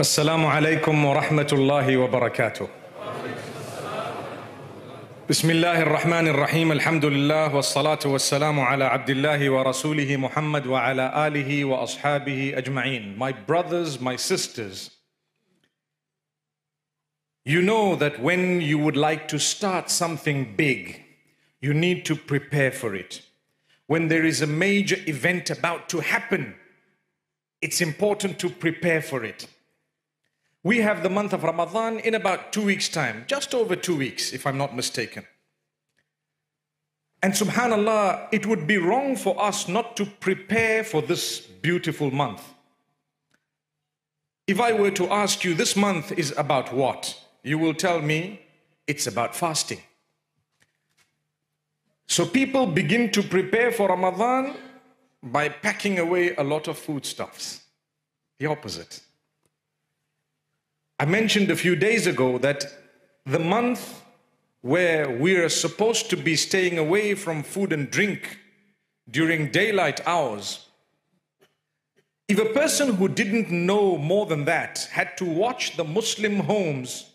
السلام عليكم ورحمة الله وبركاته. بسم الله الرحمن الرحيم الحمد لله والصلاة والسلام على عبد الله ورسوله محمد وعلى آله وأصحابه أجمعين. My brothers, my sisters, you know that when you would like to start something big, you need to prepare for it. When there is a major event about to happen, it's important to prepare for it. We have the month of Ramadan in about two weeks' time, just over two weeks, if I'm not mistaken. And subhanAllah, it would be wrong for us not to prepare for this beautiful month. If I were to ask you, this month is about what? You will tell me it's about fasting. So people begin to prepare for Ramadan by packing away a lot of foodstuffs. The opposite. I mentioned a few days ago that the month where we are supposed to be staying away from food and drink during daylight hours, if a person who didn't know more than that had to watch the Muslim homes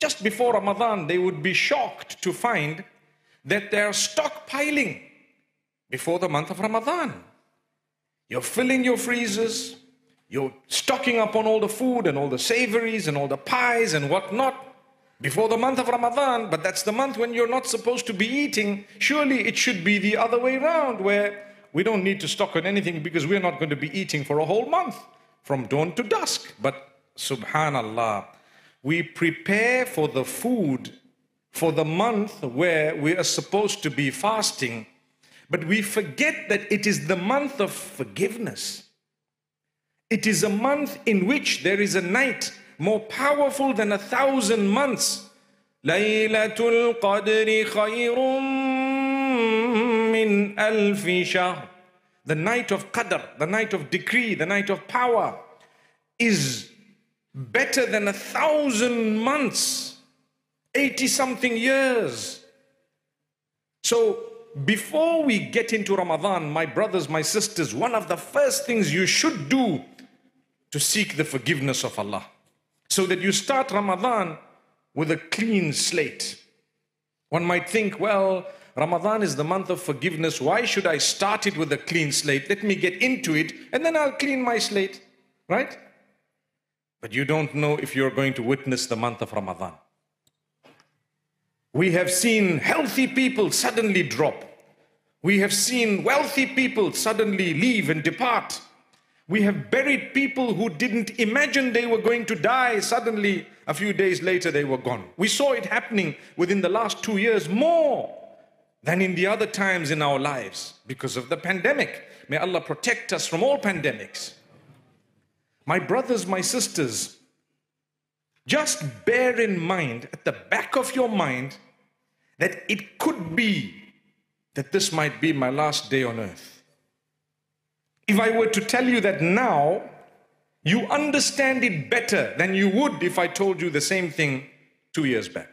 just before Ramadan, they would be shocked to find that they're stockpiling before the month of Ramadan. You're filling your freezers, you're stocking up on all the food and all the savories and all the pies and whatnot before the month of Ramadan, but that's the month when you're not supposed to be eating. Surely it should be the other way around, where we don't need to stock on anything because we're not going to be eating for a whole month from dawn to dusk. But subhanallah, we prepare for the food for the month where we are supposed to be fasting, but we forget that it is the month of forgiveness. It is a month in which there is a night more powerful than a thousand months. Laylatul Qadri min. The night of Qadr, the night of decree, the night of power is better than a thousand months, 80 something years. So before we get into Ramadan, my brothers, my sisters, one of the first things you should do to seek the forgiveness of Allah. So that you start Ramadan with a clean slate. One might think, well, Ramadan is the month of forgiveness. Why should I start it with a clean slate? Let me get into it and then I'll clean my slate, right? But you don't know if you're going to witness the month of Ramadan. We have seen healthy people suddenly drop. We have seen wealthy people suddenly leave and depart. We have buried people who didn't imagine they were going to die. Suddenly, a few days later, they were gone. We saw it happening within the last two years more than in the other times in our lives because of the pandemic. May Allah protect us from all pandemics. My brothers, my sisters, just bear in mind, at the back of your mind, that it could be that this might be my last day on earth. If I were to tell you that now, you understand it better than you would if I told you the same thing two years back.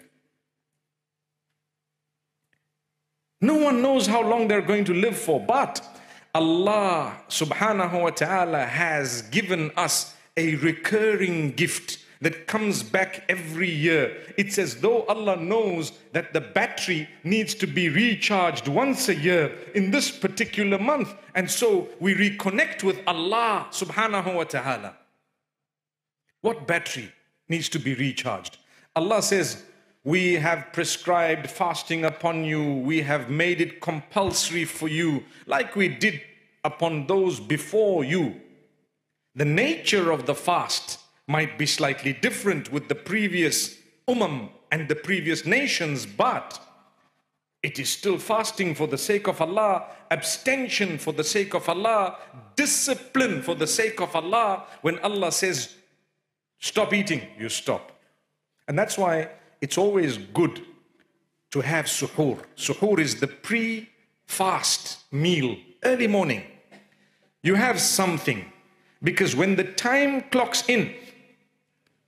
No one knows how long they're going to live for, but Allah subhanahu wa ta'ala has given us a recurring gift that comes back every year. It's as though Allah knows that the battery needs to be recharged once a year in this particular month. And so we reconnect with Allah subhanahu wa ta'ala. What battery needs to be recharged? Allah says, we have prescribed fasting upon you. We have made it compulsory for you, like we did upon those before you. The nature of the fast might be slightly different with the previous umam and the previous nations, but it is still fasting for the sake of Allah, abstention for the sake of Allah, discipline for the sake of Allah. When Allah says, stop eating, you stop. And that's why it's always good to have suhoor. Suhoor is the pre fast meal, early morning. You have something because when the time clocks in,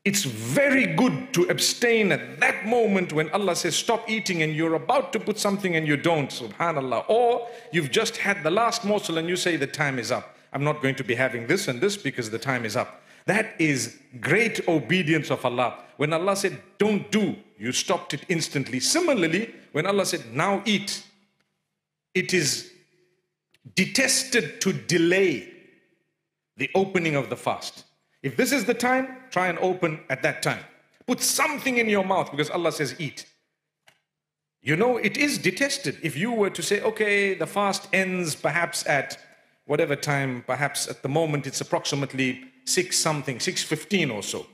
it's very good to abstain at that moment when Allah says stop eating and you're about to put something and you don't, subhanAllah. Or you've just had the last morsel and you say the time is up. I'm not going to be having this and this because the time is up. That is great obedience of Allah. When Allah said, don't do, you stopped it instantly. Similarly, when Allah said, now eat, it is detested to delay the opening of the fast. If this is the time, try and open at that time. Put something in your mouth because Allah says eat. You know, it is detested. If you were to say, okay, the fast ends perhaps at whatever time, perhaps at the moment it's approximately 6 something, 6.15 or so.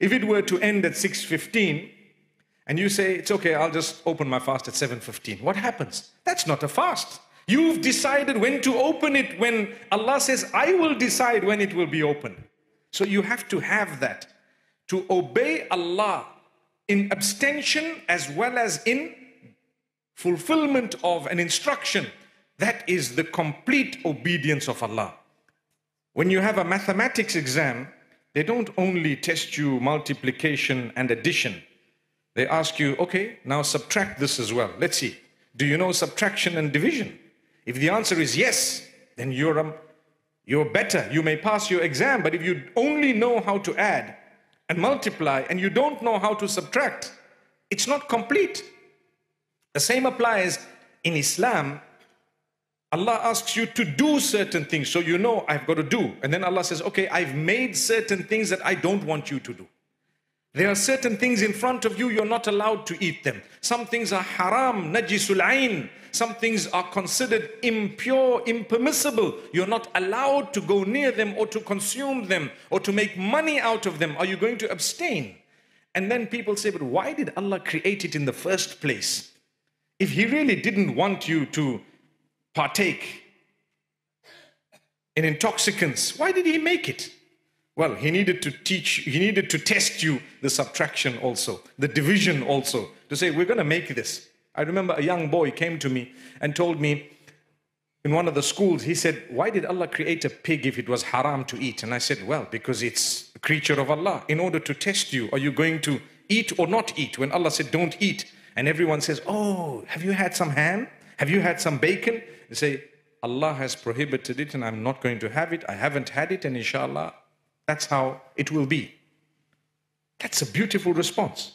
If it were to end at 6.15, and you say, it's okay, I'll just open my fast at 7.15, what happens? That's not a fast. You've decided when to open it when Allah says, I will decide when it will be open. So you have to have that. To obey Allah in abstention as well as in fulfillment of an instruction. That is the complete obedience of Allah. When you have a mathematics exam, they don't only test you multiplication and addition. They ask you, okay, now subtract this as well. Let's see. Do you know subtraction and division? If the answer is yes, then you're, um, you're better. You may pass your exam, but if you only know how to add and multiply and you don't know how to subtract, it's not complete. The same applies in Islam. Allah asks you to do certain things, so you know I've got to do. And then Allah says, okay, I've made certain things that I don't want you to do. There are certain things in front of you, you're not allowed to eat them. Some things are haram, najisul ain. Some things are considered impure, impermissible. You're not allowed to go near them or to consume them or to make money out of them. Are you going to abstain? And then people say, but why did Allah create it in the first place? If He really didn't want you to partake in intoxicants, why did He make it? Well, he needed to teach, he needed to test you the subtraction also, the division also, to say, we're going to make this. I remember a young boy came to me and told me in one of the schools, he said, Why did Allah create a pig if it was haram to eat? And I said, Well, because it's a creature of Allah. In order to test you, are you going to eat or not eat? When Allah said, Don't eat, and everyone says, Oh, have you had some ham? Have you had some bacon? They say, Allah has prohibited it and I'm not going to have it. I haven't had it, and inshallah, that's how it will be. That's a beautiful response.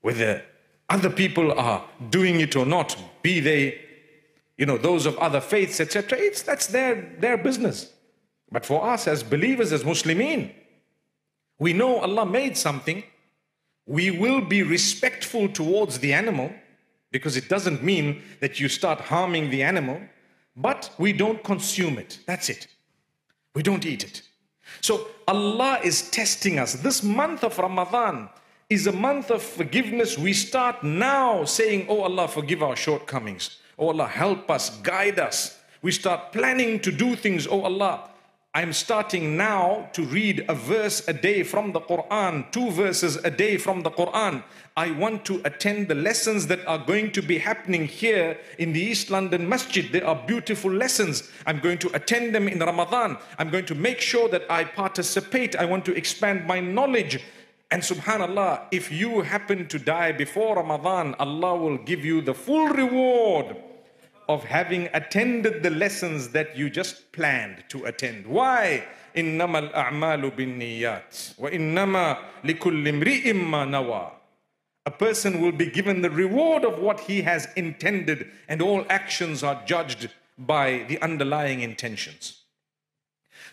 Whether other people are doing it or not, be they, you know, those of other faiths, etc., it's that's their, their business. But for us as believers, as Muslimin, we know Allah made something. We will be respectful towards the animal because it doesn't mean that you start harming the animal, but we don't consume it. That's it. We don't eat it. So Allah is testing us. This month of Ramadan is a month of forgiveness. We start now saying, Oh Allah, forgive our shortcomings. Oh Allah, help us, guide us. We start planning to do things. Oh Allah, I'm starting now to read a verse a day from the Quran, two verses a day from the Quran. I want to attend the lessons that are going to be happening here in the East London Masjid. They are beautiful lessons. I'm going to attend them in Ramadan. I'm going to make sure that I participate. I want to expand my knowledge. And subhanAllah, if you happen to die before Ramadan, Allah will give you the full reward of having attended the lessons that you just planned to attend. Why? إنما الأعمال بالنيات وإنما لكل امرئ ما نوى a person will be given the reward of what he has intended, and all actions are judged by the underlying intentions.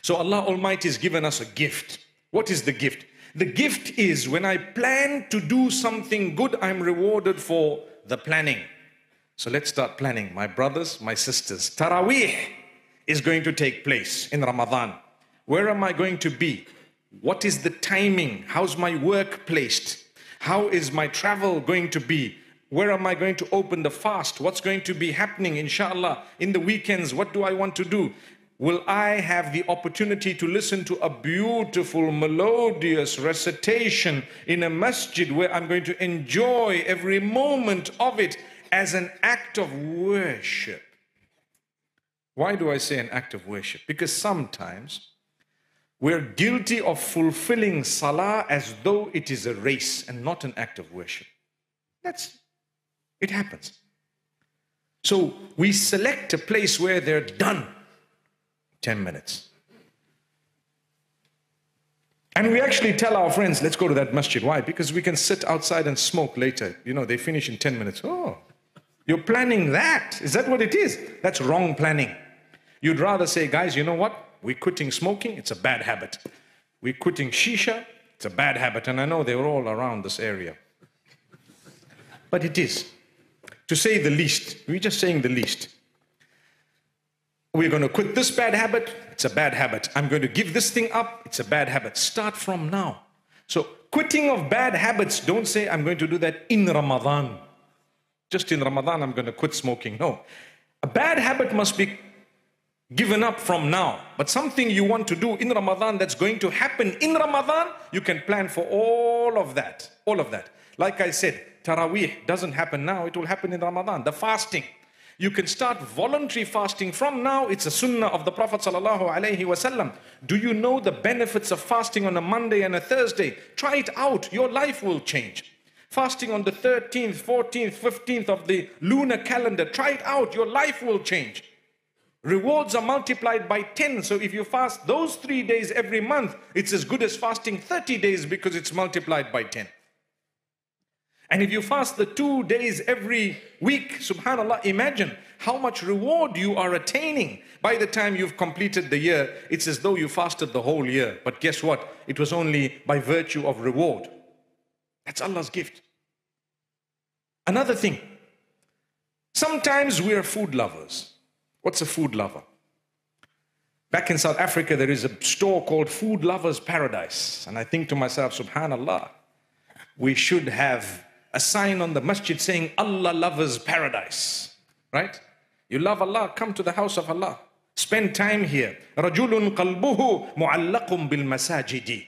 So, Allah Almighty has given us a gift. What is the gift? The gift is when I plan to do something good, I'm rewarded for the planning. So let's start planning. My brothers, my sisters, Taraweeh is going to take place in Ramadan. Where am I going to be? What is the timing? How's my work placed? How is my travel going to be? Where am I going to open the fast? What's going to be happening, inshallah, in the weekends? What do I want to do? Will I have the opportunity to listen to a beautiful, melodious recitation in a masjid where I'm going to enjoy every moment of it as an act of worship. Why do I say an act of worship? Because sometimes we're guilty of fulfilling salah as though it is a race and not an act of worship. That's it happens. So we select a place where they're done 10 minutes. And we actually tell our friends, let's go to that masjid. Why? Because we can sit outside and smoke later. You know, they finish in 10 minutes. Oh, you're planning that. Is that what it is? That's wrong planning. You'd rather say, guys, you know what? We're quitting smoking. It's a bad habit. We're quitting shisha. It's a bad habit. And I know they're all around this area. But it is. To say the least. We're just saying the least. We're going to quit this bad habit. It's a bad habit. I'm going to give this thing up. It's a bad habit. Start from now. So, quitting of bad habits, don't say, I'm going to do that in Ramadan. Just in Ramadan, I'm going to quit smoking. No. A bad habit must be given up from now. But something you want to do in Ramadan that's going to happen in Ramadan, you can plan for all of that. All of that. Like I said, Taraweeh doesn't happen now, it will happen in Ramadan. The fasting. You can start voluntary fasting from now. It's a sunnah of the Prophet wasallam. Do you know the benefits of fasting on a Monday and a Thursday? Try it out. Your life will change. Fasting on the 13th, 14th, 15th of the lunar calendar. Try it out. Your life will change. Rewards are multiplied by 10. So if you fast those three days every month, it's as good as fasting 30 days because it's multiplied by 10. And if you fast the two days every week, subhanAllah, imagine how much reward you are attaining. By the time you've completed the year, it's as though you fasted the whole year. But guess what? It was only by virtue of reward. That's Allah's gift. Another thing, sometimes we are food lovers. What's a food lover? Back in South Africa, there is a store called Food Lovers Paradise. And I think to myself, subhanAllah, we should have a sign on the masjid saying Allah loves paradise. Right? You love Allah, come to the house of Allah. Spend time here. رَجُلٌ قَلْبُهُ مُعَلَّقٌ بِالْمَسَاجِدِ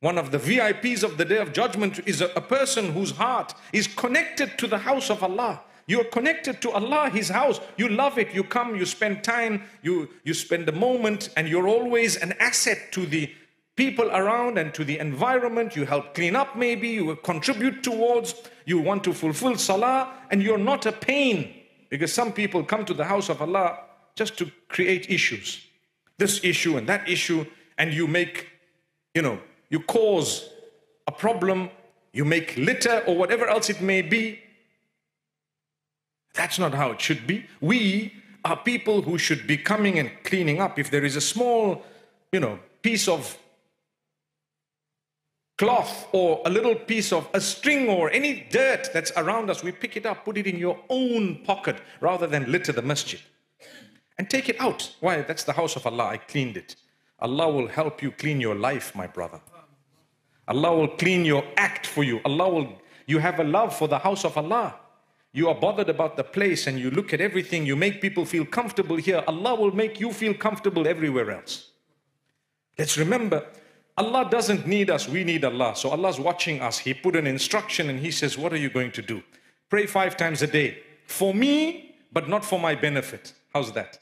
one of the VIPs of the day of judgment is a, a person whose heart is connected to the house of Allah. You're connected to Allah, His house. You love it. You come, you spend time, you, you spend a moment, and you're always an asset to the people around and to the environment. You help clean up, maybe, you contribute towards, you want to fulfill salah, and you're not a pain. Because some people come to the house of Allah just to create issues. This issue and that issue, and you make, you know, you cause a problem, you make litter or whatever else it may be. That's not how it should be. We are people who should be coming and cleaning up. If there is a small, you know, piece of cloth or a little piece of a string or any dirt that's around us, we pick it up, put it in your own pocket rather than litter the masjid. And take it out. Why? That's the house of Allah. I cleaned it. Allah will help you clean your life, my brother. Allah will clean your act for you. Allah will, you have a love for the house of Allah. You are bothered about the place and you look at everything, you make people feel comfortable here. Allah will make you feel comfortable everywhere else. Let's remember, Allah doesn't need us, we need Allah. So Allah's watching us. He put an instruction and He says, What are you going to do? Pray five times a day. For me, but not for my benefit. How's that?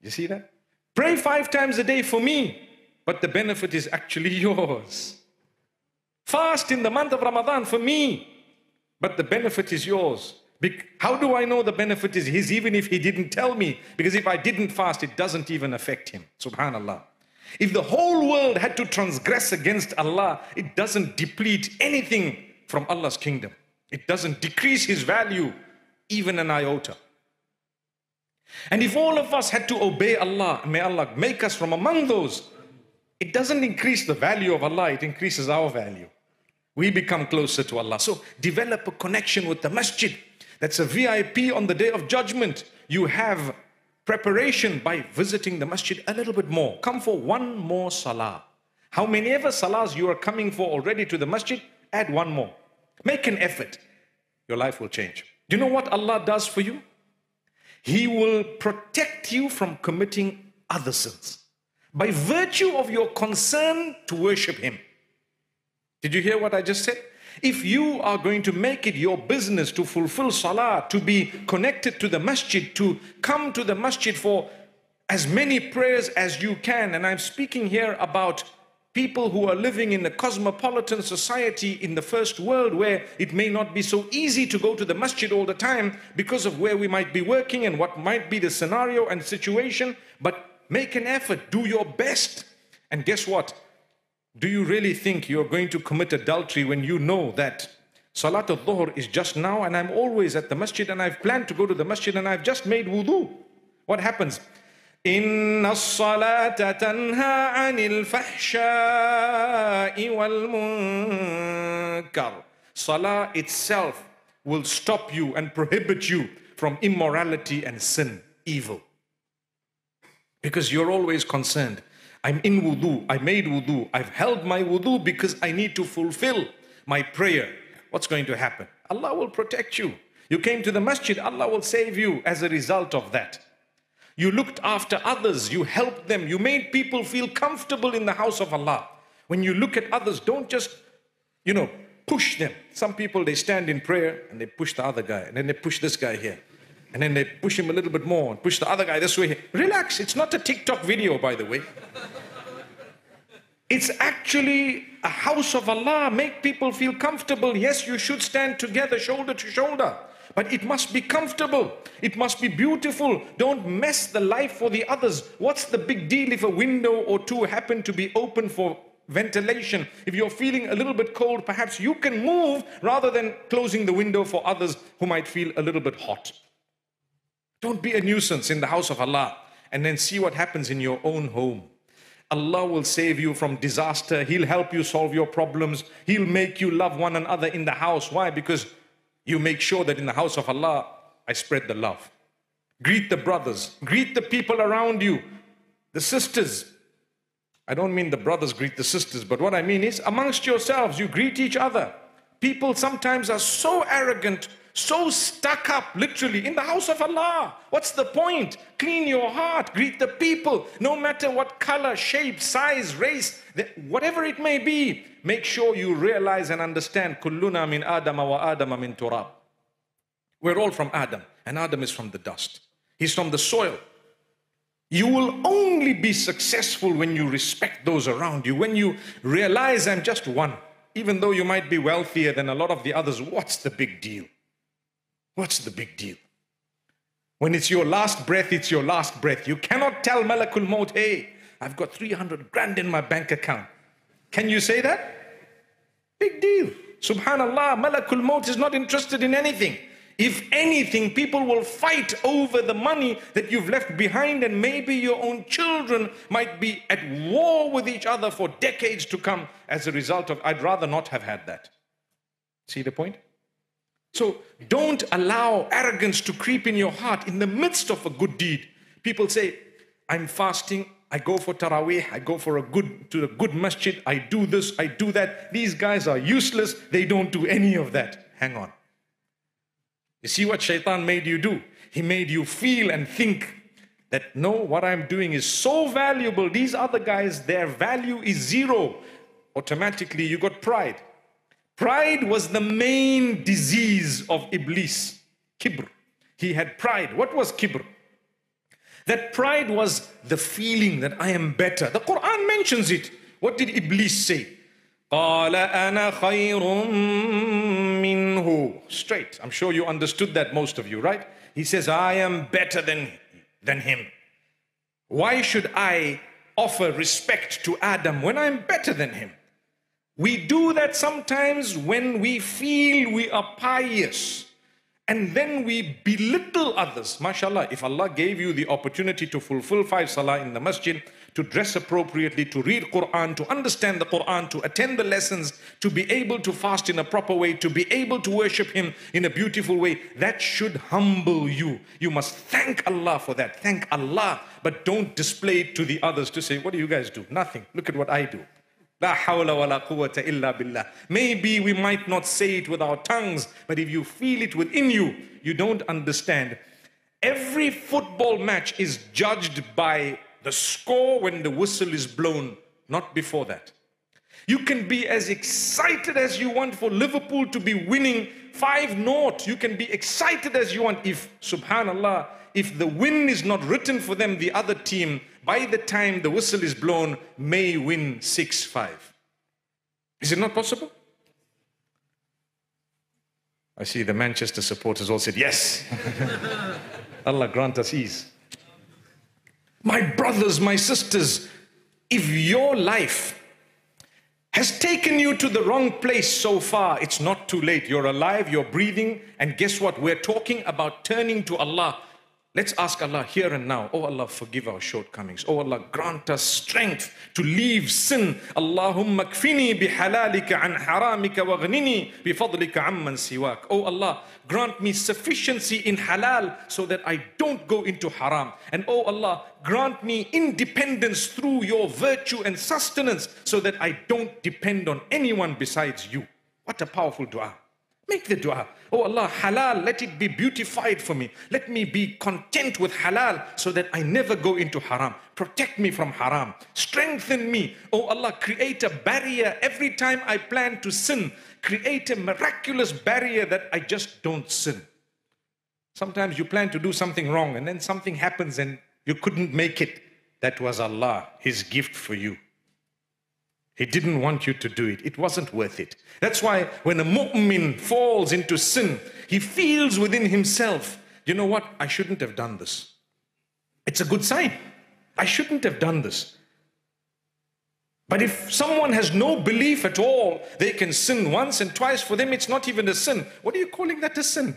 You see that? Pray five times a day for me, but the benefit is actually yours. Fast in the month of Ramadan for me, but the benefit is yours. How do I know the benefit is his even if he didn't tell me? Because if I didn't fast, it doesn't even affect him. Subhanallah. If the whole world had to transgress against Allah, it doesn't deplete anything from Allah's kingdom. It doesn't decrease his value even an iota. And if all of us had to obey Allah, may Allah make us from among those, it doesn't increase the value of Allah, it increases our value. We become closer to Allah. So develop a connection with the masjid. That's a VIP on the day of judgment. You have preparation by visiting the masjid a little bit more. Come for one more salah. How many ever salahs you are coming for already to the masjid, add one more. Make an effort. Your life will change. Do you know what Allah does for you? He will protect you from committing other sins by virtue of your concern to worship Him. Did you hear what I just said? If you are going to make it your business to fulfill salah, to be connected to the masjid, to come to the masjid for as many prayers as you can, and I'm speaking here about people who are living in a cosmopolitan society in the first world where it may not be so easy to go to the masjid all the time because of where we might be working and what might be the scenario and situation, but make an effort, do your best. And guess what? Do you really think you're going to commit adultery when you know that Salat al-Dhuhr is just now and I'm always at the masjid and I've planned to go to the masjid and I've just made wudu? What happens? إن الصلاة تنهى عن الفحشاء والمنكر Salah itself will stop you and prohibit you from immorality and sin, evil. Because you're always concerned. I'm in wudu, I made wudu, I've held my wudu because I need to fulfill my prayer. What's going to happen? Allah will protect you. You came to the masjid, Allah will save you as a result of that. You looked after others, you helped them, you made people feel comfortable in the house of Allah. When you look at others, don't just, you know, push them. Some people, they stand in prayer and they push the other guy, and then they push this guy here. And then they push him a little bit more push the other guy this way. Relax, it's not a TikTok video, by the way. It's actually a house of Allah. Make people feel comfortable. Yes, you should stand together, shoulder to shoulder. But it must be comfortable. It must be beautiful. Don't mess the life for the others. What's the big deal if a window or two happen to be open for ventilation? If you're feeling a little bit cold, perhaps you can move rather than closing the window for others who might feel a little bit hot. Don't be a nuisance in the house of Allah and then see what happens in your own home. Allah will save you from disaster. He'll help you solve your problems. He'll make you love one another in the house. Why? Because you make sure that in the house of Allah, I spread the love. Greet the brothers, greet the people around you, the sisters. I don't mean the brothers greet the sisters, but what I mean is amongst yourselves, you greet each other. People sometimes are so arrogant, so stuck up, literally, in the house of Allah. What's the point? Clean your heart, greet the people, no matter what color, shape, size, race, whatever it may be. Make sure you realize and understand kulluna min Adam wa Adam min turab. We're all from Adam, and Adam is from the dust. He's from the soil. You will only be successful when you respect those around you, when you realize I'm just one. Even though you might be wealthier than a lot of the others, what's the big deal? What's the big deal? When it's your last breath, it's your last breath. You cannot tell Malakul Maut, hey, I've got 300 grand in my bank account. Can you say that? Big deal. Subhanallah, Malakul Maut is not interested in anything. If anything, people will fight over the money that you've left behind, and maybe your own children might be at war with each other for decades to come as a result of. I'd rather not have had that. See the point? So don't allow arrogance to creep in your heart in the midst of a good deed. People say, I'm fasting, I go for Taraweeh, I go for a good to a good masjid, I do this, I do that. These guys are useless, they don't do any of that. Hang on. You see what shaitan made you do? He made you feel and think that no, what I'm doing is so valuable. These other guys, their value is zero. Automatically, you got pride. Pride was the main disease of Iblis. Kibr. He had pride. What was kibr? That pride was the feeling that I am better. The Quran mentions it. What did Iblis say? قال أنا خير منه. Straight. I'm sure you understood that, most of you, right? He says, I am better than, than him. Why should I offer respect to Adam when I'm better than him? we do that sometimes when we feel we are pious and then we belittle others. MashaAllah, if Allah gave you the opportunity to fulfill five salah in the masjid, to dress appropriately, to read Quran, to understand the Quran, to attend the lessons, to be able to fast in a proper way, to be able to worship Him in a beautiful way, that should humble you. You must thank Allah for that. Thank Allah, but don't display it to the others to say, What do you guys do? Nothing. Look at what I do. Wa la illa billah. Maybe we might not say it with our tongues, but if you feel it within you, you don't understand. Every football match is judged by the score when the whistle is blown, not before that. You can be as excited as you want for Liverpool to be winning 5 naught. You can be excited as you want. If, subhanAllah, if the win is not written for them, the other team by the time the whistle is blown, may win 6 5. Is it not possible? I see the Manchester supporters all said, Yes. Allah grant us ease. My brothers, my sisters, if your life has taken you to the wrong place so far, it's not too late. You're alive, you're breathing, and guess what? We're talking about turning to Allah Let's ask Allah here and now, oh Allah, forgive our shortcomings. Oh Allah, grant us strength to leave sin. Allahumma kfini bihalalika an haramika waghnini bifadlika amman siwak. Oh Allah, grant me sufficiency in halal so that I don't go into haram. And oh Allah, grant me independence through your virtue and sustenance so that I don't depend on anyone besides you. What a powerful dua. Make the dua. Oh Allah, halal, let it be beautified for me. Let me be content with halal so that I never go into haram. Protect me from haram. Strengthen me. Oh Allah, create a barrier every time I plan to sin. Create a miraculous barrier that I just don't sin. Sometimes you plan to do something wrong and then something happens and you couldn't make it. That was Allah, His gift for you. He didn't want you to do it. It wasn't worth it. That's why when a mu'min falls into sin, he feels within himself, you know what? I shouldn't have done this. It's a good sign. I shouldn't have done this. But if someone has no belief at all, they can sin once and twice. For them, it's not even a sin. What are you calling that a sin?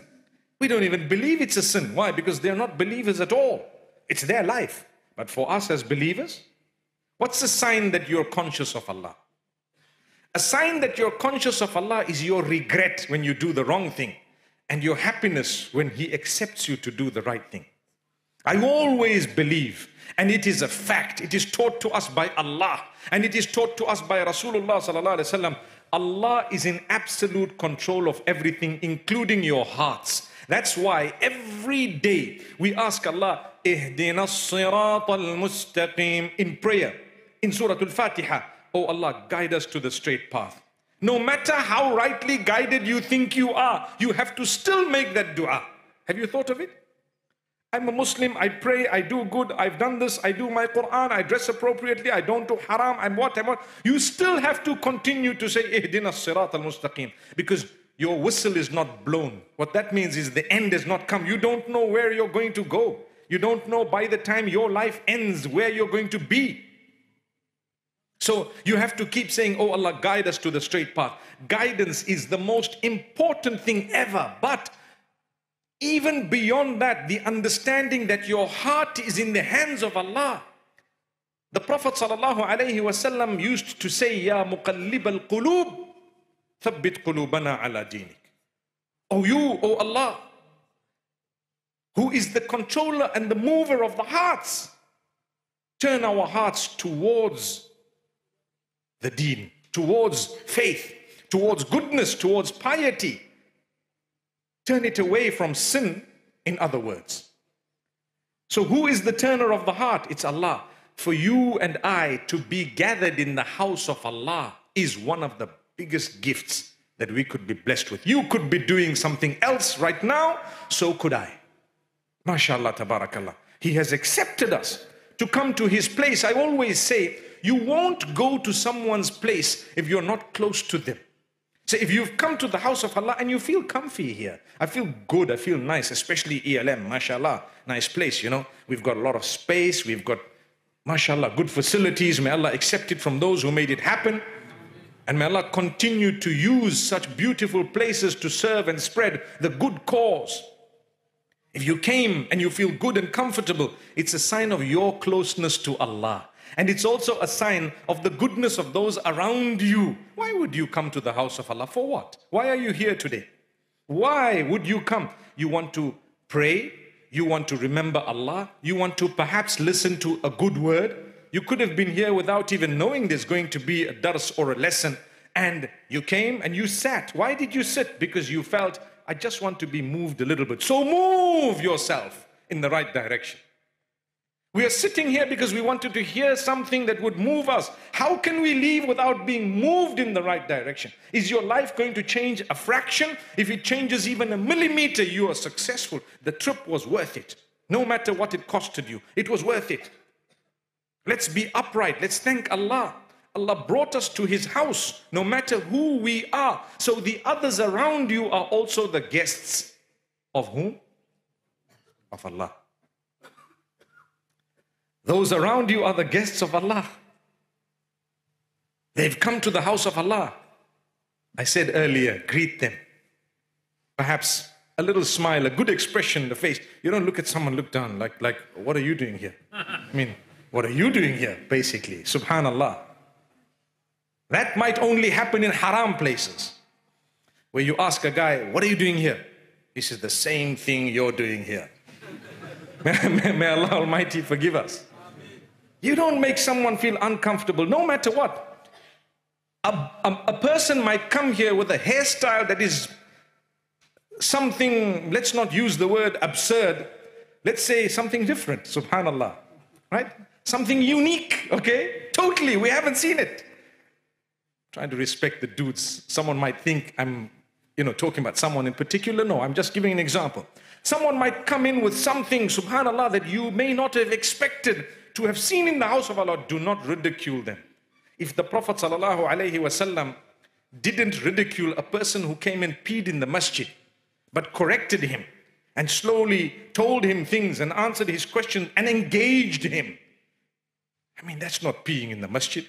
We don't even believe it's a sin. Why? Because they're not believers at all. It's their life. But for us as believers, What's the sign that you're conscious of Allah? A sign that you're conscious of Allah is your regret when you do the wrong thing and your happiness when He accepts you to do the right thing. I always believe, and it is a fact, it is taught to us by Allah and it is taught to us by Rasulullah. Allah is in absolute control of everything, including your hearts. That's why every day we ask Allah, in prayer in Surah Al-Fatiha, Oh Allah, guide us to the straight path. No matter how rightly guided you think you are, you have to still make that dua. Have you thought of it? I'm a Muslim, I pray, I do good, I've done this, I do my Quran, I dress appropriately, I don't do haram, I'm what, I'm what. You still have to continue to say, Ihdina sirat al mustaqim, because your whistle is not blown. What that means is the end has not come. You don't know where you're going to go. You don't know by the time your life ends where you're going to be. So you have to keep saying, Oh Allah, guide us to the straight path. Guidance is the most important thing ever. But even beyond that, the understanding that your heart is in the hands of Allah. The Prophet ﷺ used to say, Ya muqallib al-qulub, thabbit qulubana ala dinik. Oh you, oh Allah, who is the controller and the mover of the hearts, turn our hearts towards the deen, towards faith, towards goodness, towards piety. Turn it away from sin, in other words. So, who is the turner of the heart? It's Allah. For you and I to be gathered in the house of Allah is one of the biggest gifts that we could be blessed with. You could be doing something else right now, so could I. MashaAllah, tabarakallah. He has accepted us to come to His place. I always say, you won't go to someone's place if you're not close to them. So if you've come to the house of Allah and you feel comfy here, I feel good, I feel nice, especially ELM, mashallah, nice place, you know. We've got a lot of space, we've got, mashallah, good facilities. May Allah accept it from those who made it happen. And may Allah continue to use such beautiful places to serve and spread the good cause. If you came and you feel good and comfortable, it's a sign of your closeness to Allah. And it's also a sign of the goodness of those around you. Why would you come to the house of Allah? For what? Why are you here today? Why would you come? You want to pray? You want to remember Allah? You want to perhaps listen to a good word? You could have been here without even knowing there's going to be a dars or a lesson. And you came and you sat. Why did you sit? Because you felt, I just want to be moved a little bit. So move yourself in the right direction. We are sitting here because we wanted to hear something that would move us. How can we leave without being moved in the right direction? Is your life going to change a fraction? If it changes even a millimeter, you are successful. The trip was worth it. No matter what it costed you, it was worth it. Let's be upright. Let's thank Allah. Allah brought us to His house, no matter who we are. So the others around you are also the guests of whom? Of Allah. Those around you are the guests of Allah. They've come to the house of Allah. I said earlier, greet them. Perhaps a little smile, a good expression in the face. You don't look at someone, look down, like, like what are you doing here? I mean, what are you doing here, basically? Subhanallah. That might only happen in haram places, where you ask a guy, What are you doing here? He says, The same thing you're doing here. may, may Allah Almighty forgive us. You don't make someone feel uncomfortable, no matter what. A, a, a person might come here with a hairstyle that is something, let's not use the word absurd, let's say something different, subhanallah, right? Something unique, okay? Totally, we haven't seen it. Trying to respect the dudes. Someone might think I'm, you know, talking about someone in particular. No, I'm just giving an example. Someone might come in with something, subhanallah, that you may not have expected to have seen in the house of Allah. Do not ridicule them. If the Prophet wasallam didn't ridicule a person who came and peed in the masjid, but corrected him and slowly told him things and answered his questions and engaged him. I mean, that's not peeing in the masjid.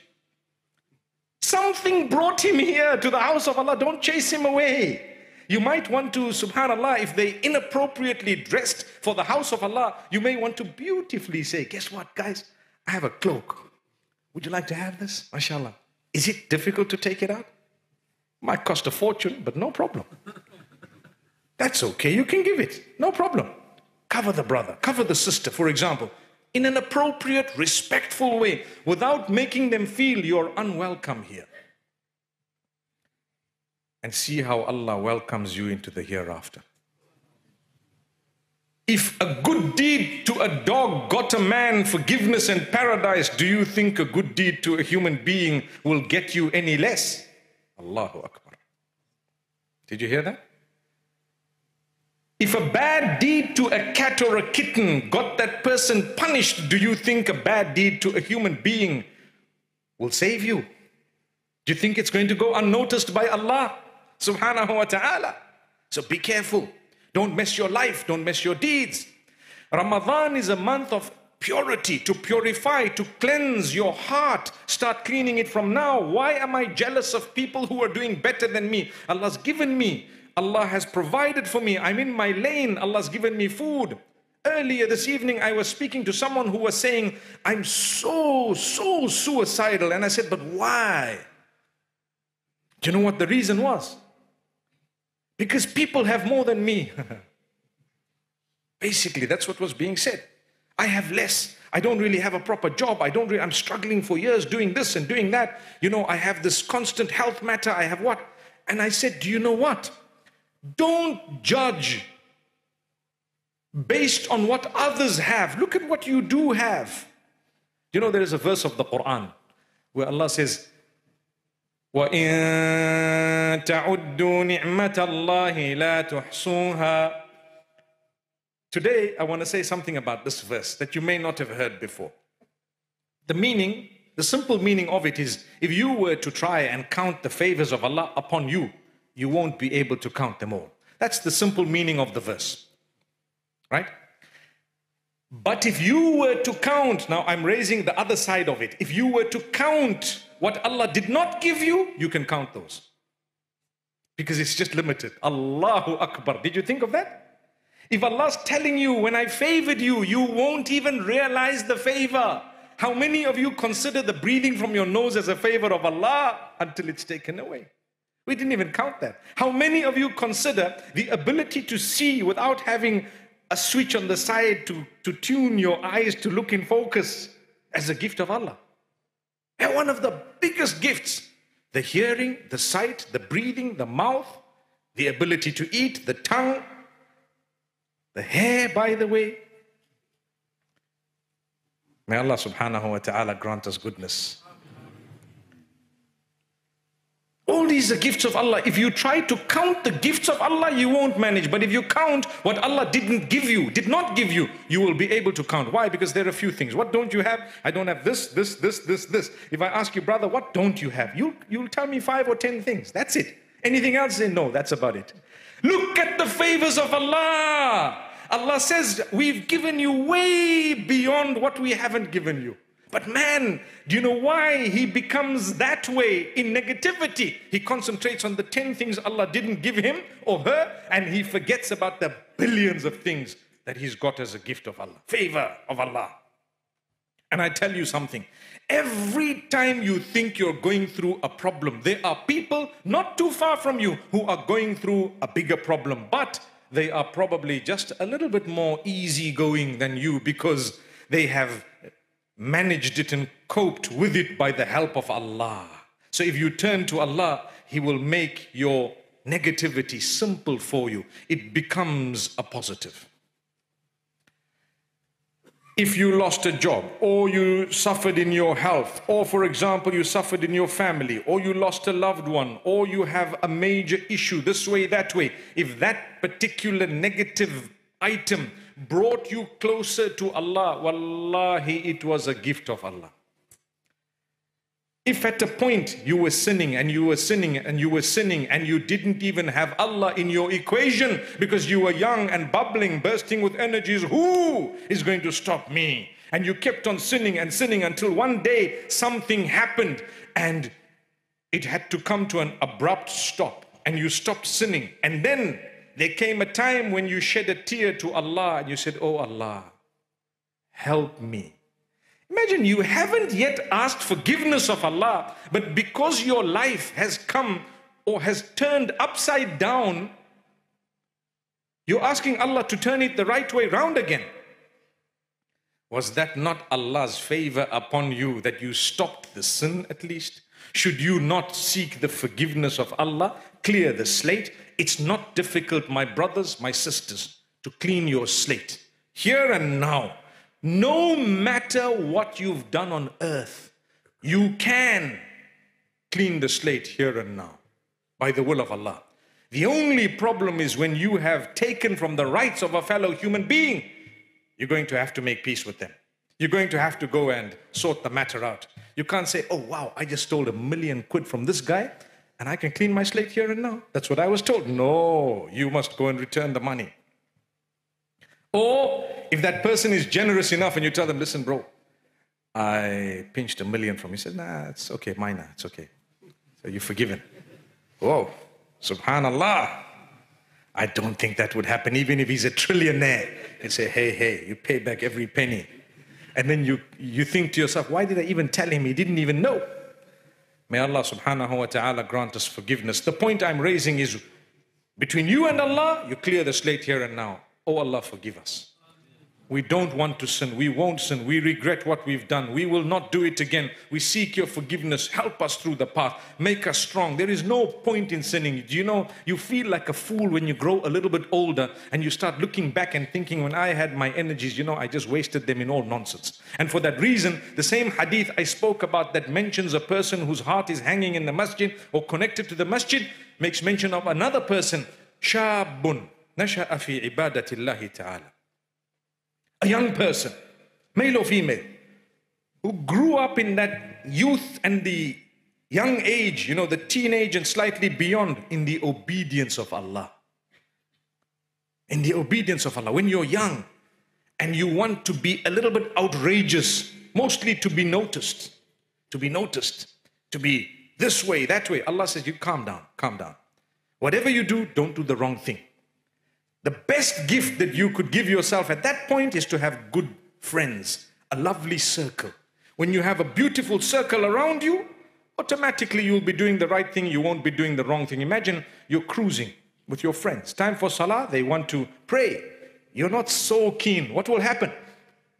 Something brought him here to the house of Allah. Don't chase him away. You might want to, subhanAllah, if they inappropriately dressed for the house of Allah, you may want to beautifully say, Guess what, guys? I have a cloak. Would you like to have this? MashaAllah. Is it difficult to take it out? Might cost a fortune, but no problem. That's okay, you can give it, no problem. Cover the brother, cover the sister, for example, in an appropriate, respectful way without making them feel you're unwelcome here. And see how Allah welcomes you into the hereafter. If a good deed to a dog got a man forgiveness and paradise, do you think a good deed to a human being will get you any less? Allahu Akbar. Did you hear that? If a bad deed to a cat or a kitten got that person punished, do you think a bad deed to a human being will save you? Do you think it's going to go unnoticed by Allah subhanahu wa ta'ala? So be careful. Don't mess your life, don't mess your deeds. Ramadan is a month of purity, to purify, to cleanse your heart. Start cleaning it from now. Why am I jealous of people who are doing better than me? Allah's given me Allah has provided for me. I'm in my lane. Allah's given me food. Earlier this evening, I was speaking to someone who was saying, I'm so, so suicidal. And I said, But why? Do you know what the reason was? Because people have more than me. Basically, that's what was being said. I have less. I don't really have a proper job. I don't really, I'm struggling for years doing this and doing that. You know, I have this constant health matter. I have what? And I said, Do you know what? Don't judge based on what others have. Look at what you do have. You know, there is a verse of the Quran where Allah says, وَإِن تَعُدُّوا نِعْمَةَ اللَّهِ لَا تُحْصُوهَا Today, I want to say something about this verse that you may not have heard before. The meaning, the simple meaning of it is if you were to try and count the favors of Allah upon you, you won't be able to count them all. That's the simple meaning of the verse. Right? But if you were to count, now I'm raising the other side of it. If you were to count what Allah did not give you, you can count those. Because it's just limited. Allahu Akbar. Did you think of that? If Allah's telling you, when I favored you, you won't even realize the favor. How many of you consider the breathing from your nose as a favor of Allah until it's taken away? We didn't even count that. How many of you consider the ability to see without having a switch on the side to, to tune your eyes to look in focus as a gift of Allah? And one of the biggest gifts the hearing, the sight, the breathing, the mouth, the ability to eat, the tongue, the hair, by the way. May Allah subhanahu wa ta'ala grant us goodness. All these are gifts of Allah. If you try to count the gifts of Allah, you won't manage. But if you count what Allah didn't give you, did not give you, you will be able to count. Why? Because there are a few things. What don't you have? I don't have this, this, this, this, this. If I ask you, brother, what don't you have? You, you'll tell me five or ten things. That's it. Anything else? Say, no, that's about it. Look at the favors of Allah. Allah says, we've given you way beyond what we haven't given you. But man, do you know why he becomes that way in negativity? He concentrates on the 10 things Allah didn't give him or her, and he forgets about the billions of things that he's got as a gift of Allah, favor of Allah. And I tell you something every time you think you're going through a problem, there are people not too far from you who are going through a bigger problem, but they are probably just a little bit more easygoing than you because they have managed it and coped with it by the help of Allah. So if you turn to Allah, He will make your negativity simple for you. It becomes a positive. If you lost a job, or you suffered in your health, or for example, you suffered in your family, or you lost a loved one, or you have a major issue this way, that way, if that particular negative item brought you closer to Allah, wallahi, it was a gift of Allah. If at a point you were sinning and you were sinning and you were sinning and you didn't even have Allah in your equation because you were young and bubbling, bursting with energies, who is going to stop me? And you kept on sinning and sinning until one day something happened and it had to come to an abrupt stop and you stopped sinning. And then there came a time when you shed a tear to Allah and you said, Oh Allah, help me. Imagine you haven't yet asked forgiveness of Allah, but because your life has come or has turned upside down, you're asking Allah to turn it the right way round again. Was that not Allah's favor upon you that you stopped the sin at least? Should you not seek the forgiveness of Allah, clear the slate, it's not difficult, my brothers, my sisters, to clean your slate here and now. No matter what you've done on earth, you can clean the slate here and now by the will of Allah. The only problem is when you have taken from the rights of a fellow human being, you're going to have to make peace with them. You're going to have to go and sort the matter out. You can't say, oh, wow, I just stole a million quid from this guy and I can clean my slate here and now. That's what I was told. No, you must go and return the money. Or if that person is generous enough and you tell them, listen, bro, I pinched a million from you. He said, nah, it's okay, minor, it's okay. So you're forgiven. Whoa, subhanallah. I don't think that would happen, even if he's a trillionaire. And say, hey, hey, you pay back every penny. And then you, you think to yourself, why did I even tell him? He didn't even know. May Allah subhanahu wa ta'ala grant us forgiveness. The point I'm raising is between you and Allah, you clear the slate here and now. Oh Allah, forgive us. We don't want to sin. We won't sin. We regret what we've done. We will not do it again. We seek your forgiveness. Help us through the path. Make us strong. There is no point in sinning. Do you know, you feel like a fool when you grow a little bit older and you start looking back and thinking, when I had my energies, you know, I just wasted them in all nonsense. And for that reason, the same hadith I spoke about that mentions a person whose heart is hanging in the masjid or connected to the masjid makes mention of another person, shabun, nasha'a fi ibadatillahi ta'ala a young person, male or female, who grew up in that youth and the young age, you know, the teenage and slightly beyond, in the obedience of Allah. In the obedience of Allah. When you're young and you want to be a little bit outrageous, mostly to be noticed, to be noticed, to be this way, that way, Allah says, You calm down, calm down. Whatever you do, don't do the wrong thing. The best gift that you could give yourself at that point is to have good friends, a lovely circle. When you have a beautiful circle around you, automatically you'll be doing the right thing, you won't be doing the wrong thing. Imagine you're cruising with your friends. Time for salah, they want to pray. You're not so keen. What will happen?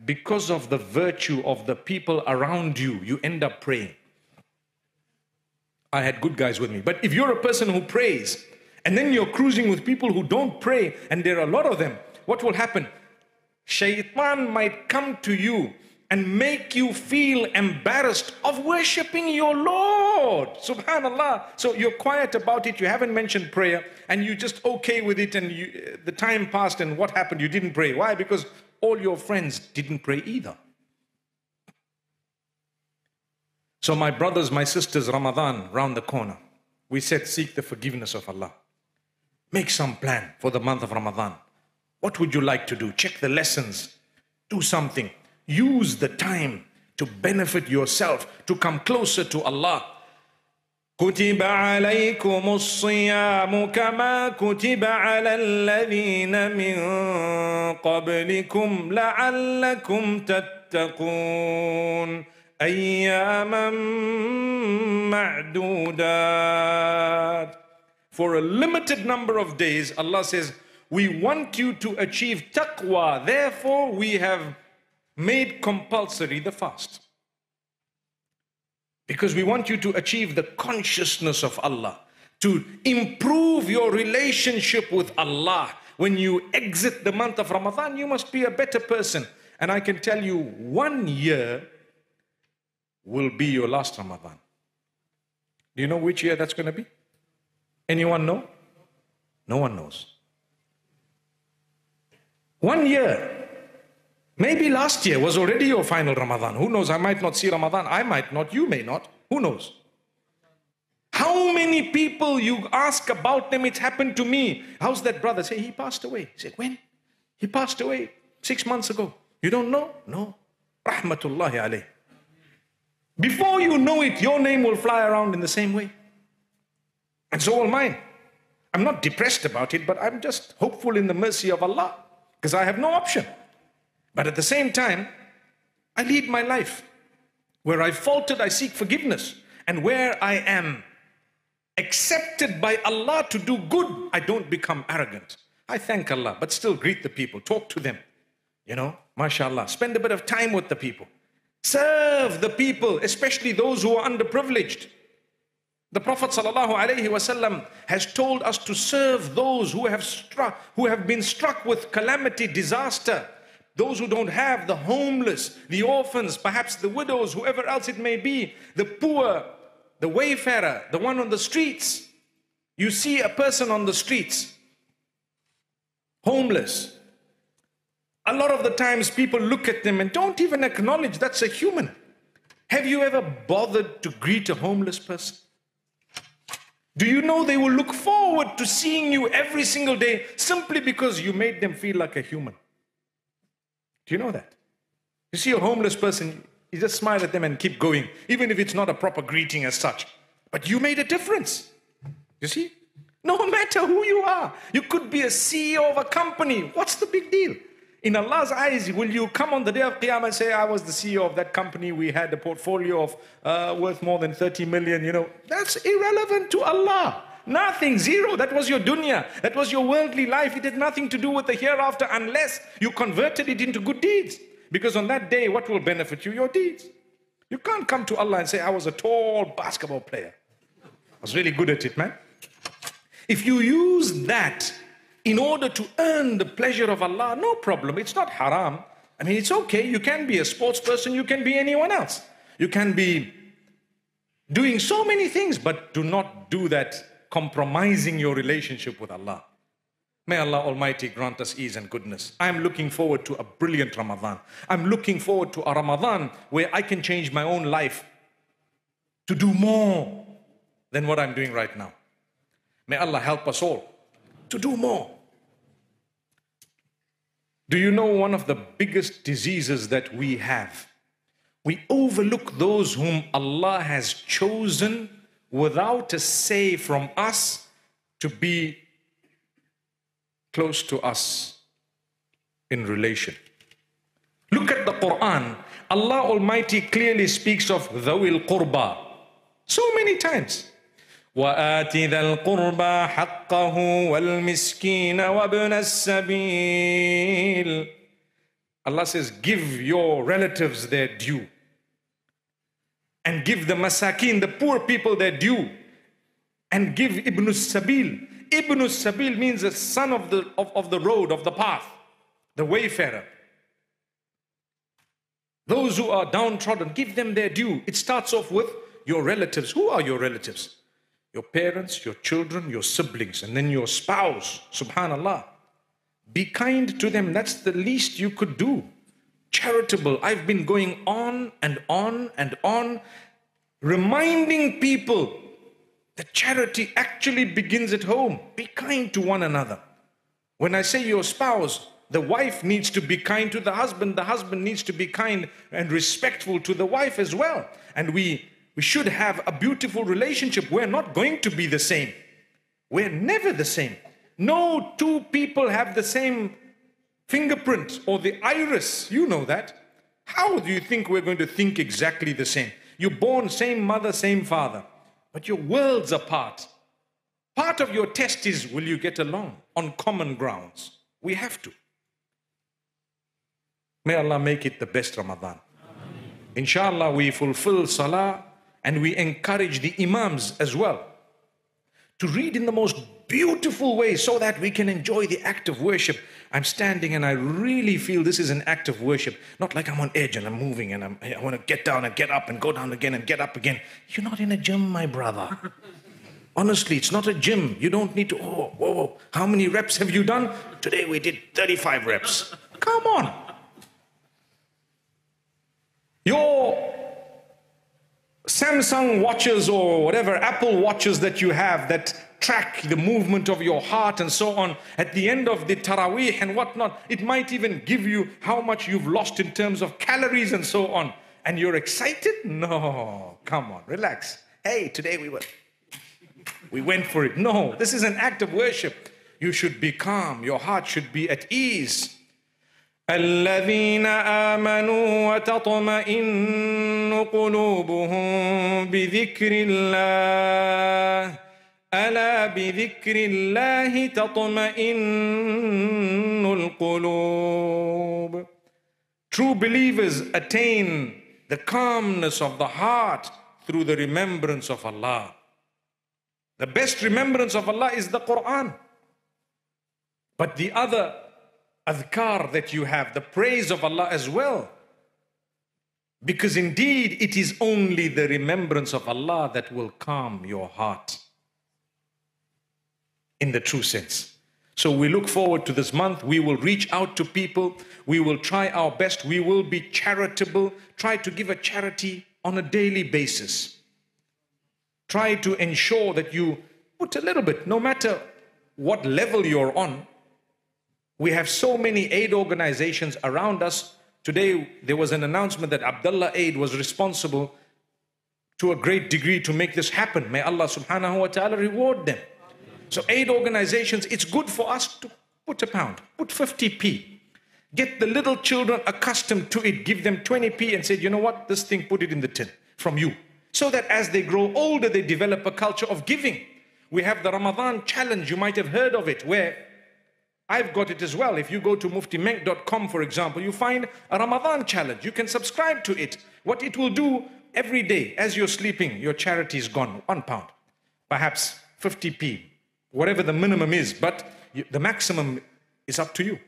Because of the virtue of the people around you, you end up praying. I had good guys with me. But if you're a person who prays, and then you're cruising with people who don't pray, and there are a lot of them, what will happen? Shaitan might come to you and make you feel embarrassed of worshiping your Lord. Subhanallah. So you're quiet about it, you haven't mentioned prayer, and you're just okay with it, and you, uh, the time passed, and what happened? You didn't pray. Why? Because all your friends didn't pray either. So, my brothers, my sisters, Ramadan round the corner. We said, seek the forgiveness of Allah. Make some plan for the month of Ramadan. What would you like to do? Check the lessons. Do something. Use the time to benefit yourself, to come closer to Allah. كتب عليكم الصيام كما كتب على الذين من قبلكم لعلكم تتقون أياما معدودات for a limited number of days, Allah says, we want you to achieve taqwa. Therefore, we have made compulsory the fast. Because we want you to achieve the consciousness of Allah, to improve your relationship with Allah. When you exit the month of Ramadan, you must be a better person. And I can tell you, one year will be your last Ramadan. Do you know which year that's going to be? Anyone know? No one knows. One year. Maybe last year was already your final Ramadan. Who knows? I might not see Ramadan. I might not. You may not. Who knows? How many people you ask about them, it's happened to me. How's that brother? Say, he passed away. Say, when? He passed away six months ago. You don't know? No. Rahmatullahi alayh. Before you know it, your name will fly around in the same way. And so will mine. I'm not depressed about it, but I'm just hopeful in the mercy of Allah because I have no option. But at the same time, I lead my life. Where I faltered, I seek forgiveness. And where I am accepted by Allah to do good, I don't become arrogant. I thank Allah, but still greet the people, talk to them. You know, mashallah, spend a bit of time with the people. Serve the people, especially those who are underprivileged. The Prophet ﷺ has told us to serve those who have struck, who have been struck with calamity, disaster, those who don't have, the homeless, the orphans, perhaps the widows, whoever else it may be, the poor, the wayfarer, the one on the streets. You see a person on the streets, homeless. A lot of the times people look at them and don't even acknowledge that's a human. Have you ever bothered to greet a homeless person? Do you know they will look forward to seeing you every single day simply because you made them feel like a human? Do you know that? You see a homeless person, you just smile at them and keep going, even if it's not a proper greeting as such. But you made a difference. You see? No matter who you are, you could be a CEO of a company. What's the big deal? In Allah's eyes, will you come on the day of Qiyamah and say, I was the CEO of that company, we had a portfolio of uh, worth more than 30 million, you know? That's irrelevant to Allah. Nothing, zero. That was your dunya. That was your worldly life. It had nothing to do with the hereafter unless you converted it into good deeds. Because on that day, what will benefit you? Your deeds. You can't come to Allah and say, I was a tall basketball player. I was really good at it, man. If you use that in order to earn the pleasure of Allah, no problem. It's not haram. I mean, it's okay. You can be a sports person, you can be anyone else. You can be doing so many things, but do not do that compromising your relationship with Allah. May Allah Almighty grant us ease and goodness. I'm looking forward to a brilliant Ramadan. I'm looking forward to a Ramadan where I can change my own life to do more than what I'm doing right now. May Allah help us all to do more. Do you know one of the biggest diseases that we have? We overlook those whom Allah has chosen without a say from us to be close to us in relation. Look at the Quran. Allah Almighty clearly speaks of Dhawil Qurba so many times. وآت ذا القربى حقه والمسكين وابن السبيل Allah says, give your relatives their due and give the masakin, the poor people, their due, and give Ibn Sabil. Ibn Sabil means the son of the, of, of the road, of the path, the wayfarer. Those who are downtrodden, give them their due. It starts off with your relatives. Who are your relatives? Your parents, your children, your siblings, and then your spouse. Subhanallah. Be kind to them. That's the least you could do charitable. I've been going on and on and on, reminding people that charity actually begins at home. Be kind to one another. When I say your spouse, The wife needs to be kind to the husband. The husband needs to be kind and respectful to the wife as well. And we, we should have a beautiful relationship. We're not going to be the same. We're never the same. No two people have the same fingerprint or the iris. You know that. How do you think we're going to think exactly the same? You're born same mother, same father, but your worlds apart. Part of your test is will you get along on common grounds? We have to. May Allah make it the best Ramadan. Inshallah, we fulfill Salah and we encourage the Imams as well to read in the most beautiful way so that we can enjoy the act of worship. I'm standing and I really feel this is an act of worship. Not like I'm on edge and I'm moving and I'm, I want to get down and get up and go down again and get up again. You're not in a gym, my brother. Honestly, it's not a gym. You don't need to, oh, whoa, whoa. How many reps have you done? Today we did 35 reps. Come on. Your Samsung watches or whatever Apple watches that you have that track the movement of your heart and so on, at the end of the Taraweeh and whatnot, it might even give you how much you've lost in terms of calories and so on. And you're excited? No, come on, relax. Hey, today we were, we went for it. No, this is an act of worship. You should be calm, your heart should be at ease. الذين آمنوا وتطمئن قلوبهم بذكر الله ألا بذكر الله تطمئن القلوب True believers attain the calmness of the heart through the remembrance of Allah. The best remembrance of Allah is the Quran. But the other adhkar that you have, the praise of Allah as well. Because indeed, it is only the remembrance of Allah that will calm your heart in the true sense. So we look forward to this month. We will reach out to people. We will try our best. We will be charitable. Try to give a charity on a daily basis. Try to ensure that you put a little bit, no matter what level you're on, we have so many aid organizations around us. Today, there was an announcement that Abdullah Aid was responsible to a great degree to make this happen. May Allah subhanahu wa ta'ala reward them. So, aid organizations, it's good for us to put a pound, put 50p. Get the little children accustomed to it, give them 20p and say, you know what, this thing, put it in the tin from you. So that as they grow older, they develop a culture of giving. We have the Ramadan challenge, you might have heard of it, where I've got it as well. If you go to muftimenk.com, for example, you find a Ramadan challenge. You can subscribe to it. What it will do every day as you're sleeping, your charity is gone. One pound, perhaps 50p, whatever the minimum is, but the maximum is up to you.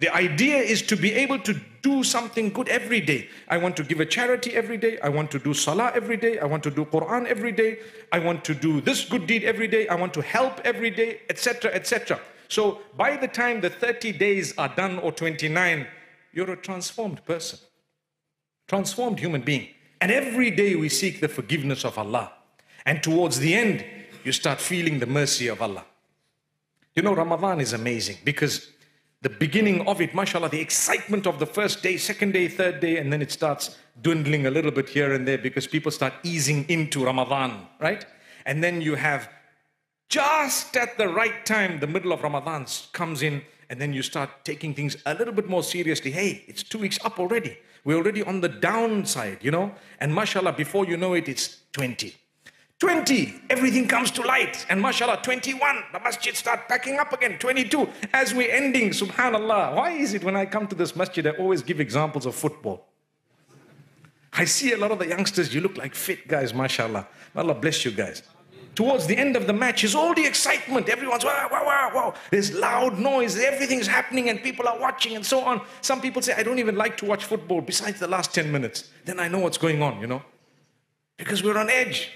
The idea is to be able to do something good every day. I want to give a charity every day. I want to do salah every day. I want to do Quran every day. I want to do this good deed every day. I want to help every day, etc., etc. So by the time the 30 days are done or 29, you're a transformed person, transformed human being. And every day we seek the forgiveness of Allah. And towards the end, you start feeling the mercy of Allah. You know, Ramadan is amazing because the beginning of it, mashallah, the excitement of the first day, second day, third day, and then it starts dwindling a little bit here and there because people start easing into Ramadan, right? And then you have just at the right time, the middle of Ramadan comes in, and then you start taking things a little bit more seriously. Hey, it's two weeks up already. We're already on the downside, you know? And mashallah, before you know it, it's 20. 20, everything comes to light. And mashallah, 21, the masjid start packing up again. 22, as we're ending, subhanallah. Why is it when I come to this masjid, I always give examples of football? I see a lot of the youngsters, you look like fit guys, mashallah. Allah bless you guys towards the end of the match is all the excitement. Everyone's wow, wow, wow, wow. There's loud noise, everything's happening, and people are watching and so on. Some people say, I don't even like to watch football besides the last 10 minutes. Then I know what's going on, you know? Because we're on edge.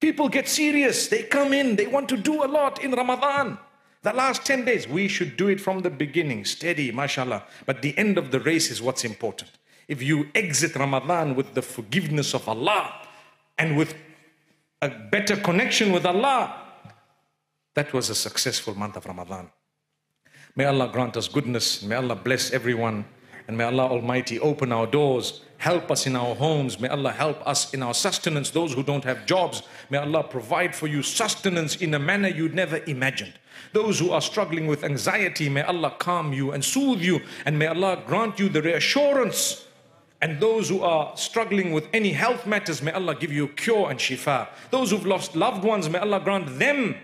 People get serious. They come in, they want to do a lot in Ramadan. The last 10 days, we should do it from the beginning, steady, mashallah. But the end of the race is what's important. If you exit Ramadan with the forgiveness of Allah and with a better connection with Allah, that was a successful month of Ramadan. May Allah grant us goodness. May Allah bless everyone. And may Allah Almighty open our doors, help us in our homes. May Allah help us in our sustenance, those who don't have jobs. May Allah provide for you sustenance in a manner you'd never imagined. Those who are struggling with anxiety, may Allah calm you and soothe you. And may Allah grant you the reassurance. And those who are struggling with any health matters, may Allah give you cure and shifa. Those who've lost loved ones, may Allah grant them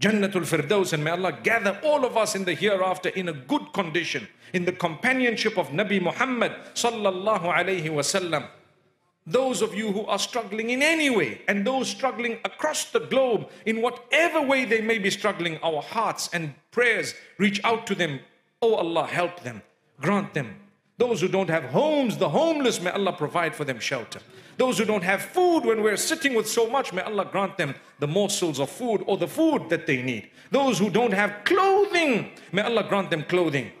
Jannatul Firdaus and may Allah gather all of us in the hereafter in a good condition, in the companionship of Nabi Muhammad sallallahu alayhi wasallam. Those of you who are struggling in any way and those struggling across the globe in whatever way they may be struggling, our hearts and prayers reach out to them. Oh Allah, help them, grant them. Those who don't have homes, the homeless, may Allah provide for them shelter. Those who don't have food when we're sitting with so much, may Allah grant them the morsels of food or the food that they need. Those who don't have clothing, may Allah grant them clothing.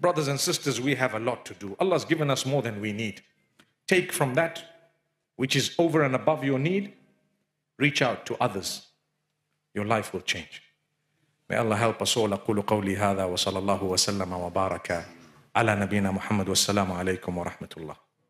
Brothers and sisters, we have a lot to do. Allah's given us more than we need. Take from that which is over and above your need, reach out to others. Your life will change. May Allah help us all. أقول قولي هذا وصلى الله وسلم وبارك على نبينا محمد والسلام عليكم ورحمة الله.